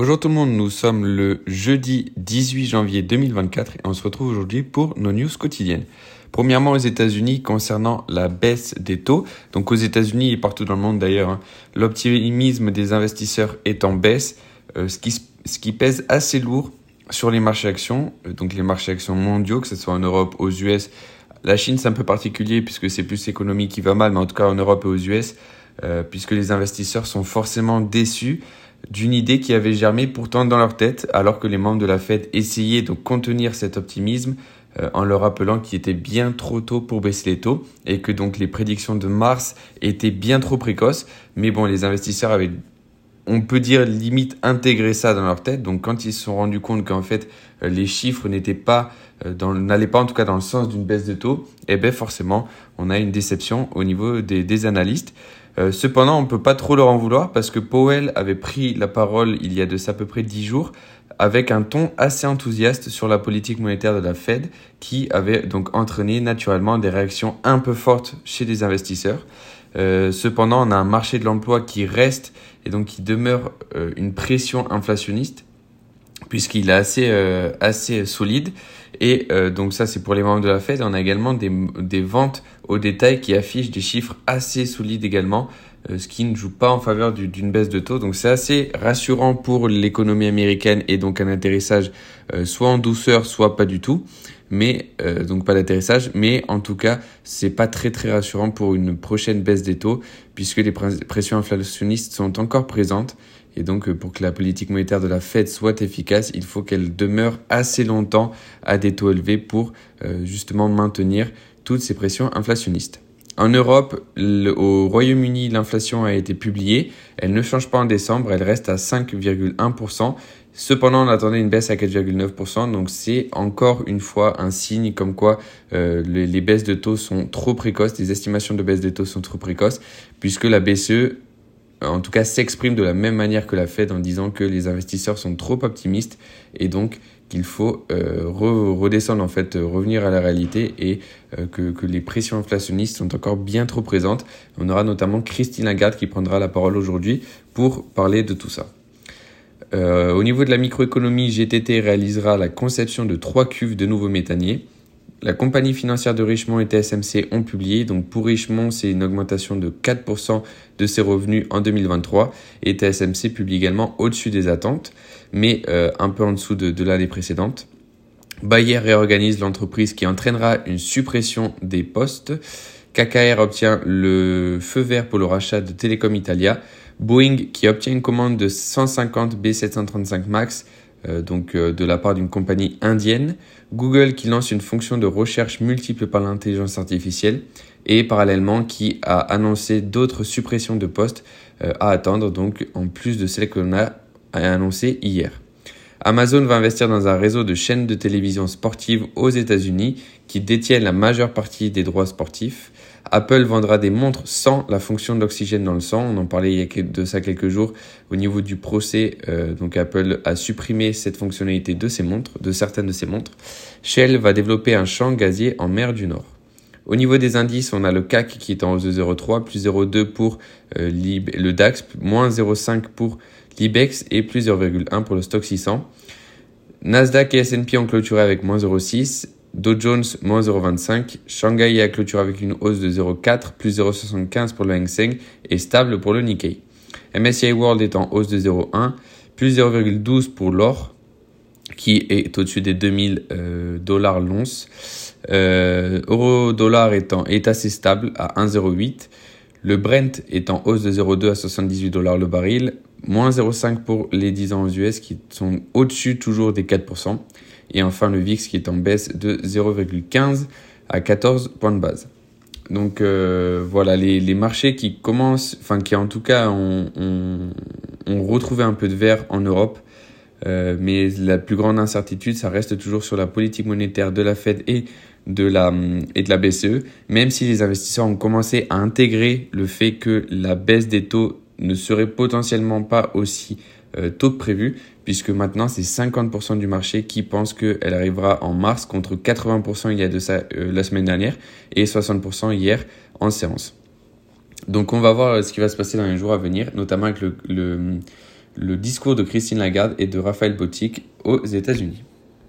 Bonjour tout le monde, nous sommes le jeudi 18 janvier 2024 et on se retrouve aujourd'hui pour nos news quotidiennes. Premièrement aux États-Unis concernant la baisse des taux. Donc aux États-Unis et partout dans le monde d'ailleurs, hein, l'optimisme des investisseurs est en baisse, euh, ce, qui, pèse assez lourd sur les marchés actions, euh, donc les marchés actions mondiaux, que ce soit en Europe, aux US. La Chine c'est un peu particulier puisque c'est plus l'économie qui va mal, mais en tout cas en Europe et aux US, euh, puisque les investisseurs sont forcément déçus d'une idée qui avait germé pourtant dans leur tête, alors que les membres de la Fed essayaient de contenir cet optimisme euh, en leur rappelant qu'il était bien trop tôt pour baisser les taux et que donc les prédictions de mars étaient bien trop précoces. Mais bon, les investisseurs avaient, on peut dire, limite intégré ça dans leur tête. Donc quand ils se sont rendus compte qu'en fait euh, les chiffres n'étaient pas euh, n'allaient pas en tout cas dans le sens d'une baisse de taux, eh bien forcément on a une déception au niveau des, des analystes. Euh, cependant, on ne peut pas trop leur en vouloir parce que Powell avait pris la parole il y a de ça à peu près 10 jours avec un ton assez enthousiaste sur la politique monétaire de la Fed qui avait donc entraîné naturellement des réactions un peu fortes chez les investisseurs. Euh, cependant, on a un marché de l'emploi qui reste et donc qui demeure euh, une pression inflationniste puisqu'il est assez, assez solide. Et donc ça, c'est pour les membres de la Fed. On a également des, des ventes au détail qui affiche des chiffres assez solides également, euh, ce qui ne joue pas en faveur d'une baisse de taux. Donc c'est assez rassurant pour l'économie américaine et donc un atterrissage euh, soit en douceur, soit pas du tout. Mais euh, donc pas d'atterrissage, mais en tout cas c'est pas très très rassurant pour une prochaine baisse des taux puisque les pressions inflationnistes sont encore présentes et donc, pour que la politique monétaire de la Fed soit efficace, il faut qu'elle demeure assez longtemps à des taux élevés pour justement maintenir toutes ces pressions inflationnistes. En Europe, au Royaume-Uni, l'inflation a été publiée. Elle ne change pas en décembre, elle reste à 5,1%. Cependant, on attendait une baisse à 4,9%, donc c'est encore une fois un signe comme quoi euh, les, baisses de taux sont trop précoces, les estimations de baisse des taux sont trop précoces, puisque la BCE, en tout cas, s'exprime de la même manière que la Fed en disant que les investisseurs sont trop optimistes et donc qu'il faut euh, redescendre en fait, euh, revenir à la réalité et euh, que, que, les pressions inflationnistes sont encore bien trop présentes. On aura notamment Christine Lagarde qui prendra la parole aujourd'hui pour parler de tout ça. au niveau de la microéconomie, GTT réalisera la conception de trois cuves de nouveaux méthaniers. La compagnie financière de Richemont et TSMC ont publié. Donc pour Richemont, c'est une augmentation de 4% de ses revenus en 2023 et TSMC publie également au-dessus des attentes, mais euh, un peu en dessous de, l'année précédente. Bayer réorganise l'entreprise qui entraînera une suppression des postes. KKR obtient le feu vert pour le rachat de Telecom Italia. Boeing qui obtient une commande de 150 B735 MAX donc euh, de la part d'une compagnie indienne, Google qui lance une fonction de recherche multiple par l'intelligence artificielle et parallèlement qui a annoncé d'autres suppressions de postes euh, à attendre, donc en plus de celles que l'on a annoncées hier. Amazon va investir dans un réseau de chaînes de télévision sportives aux États-Unis qui détiennent la majeure partie des droits sportifs. Apple vendra des montres sans la fonction d'oxygène dans le sang. On en parlait il y a de ça quelques jours au niveau du procès. Euh, donc Apple a supprimé cette fonctionnalité de ses montres, de certaines de ses montres. Shell va développer un champ gazier en mer du Nord. Au niveau des indices, on a le CAC qui est en hausse de 0,3, plus 0,2 pour euh, le DAX, moins 0,5 pour l'IBEX et plus 0,1 pour le stock 600. Nasdaq et S&P ont clôturé avec moins 0,6 Dow Jones, moins 0,25. Shanghai a clôturé avec une hausse de 0,4, plus 0,75 pour le Hang Seng et stable pour le Nikkei. MSCI World est en hausse de 0,1, plus 0,12 pour l'or, qui est au-dessus des 2000 euh, dollars l'once. Euh, Euro-dollar est, est assez stable à 1,08. Le Brent est en hausse de 0,2 à 78 dollars le baril, moins 0,5 pour les 10 ans aux US qui sont au-dessus toujours des 4%. Et enfin le VIX qui est en baisse de 0,15 à 14 points de base. Donc euh, voilà, les, marchés qui commencent, enfin qui en tout cas ont, ont, retrouvé un peu de vert en Europe. Euh, mais la plus grande incertitude, ça reste toujours sur la politique monétaire de la Fed et de la, et de la BCE, même si les investisseurs ont commencé à intégrer le fait que la baisse des taux ne serait potentiellement pas aussi euh, tôt que prévu, puisque maintenant c'est 50% du marché qui pense qu'elle arrivera en mars contre 80% il y a de ça euh, la semaine dernière et 60% hier en séance. Donc on va voir euh, ce qui va se passer dans les jours à venir, notamment avec le, le, le discours de Christine Lagarde et de Raphaël Botic aux États-Unis.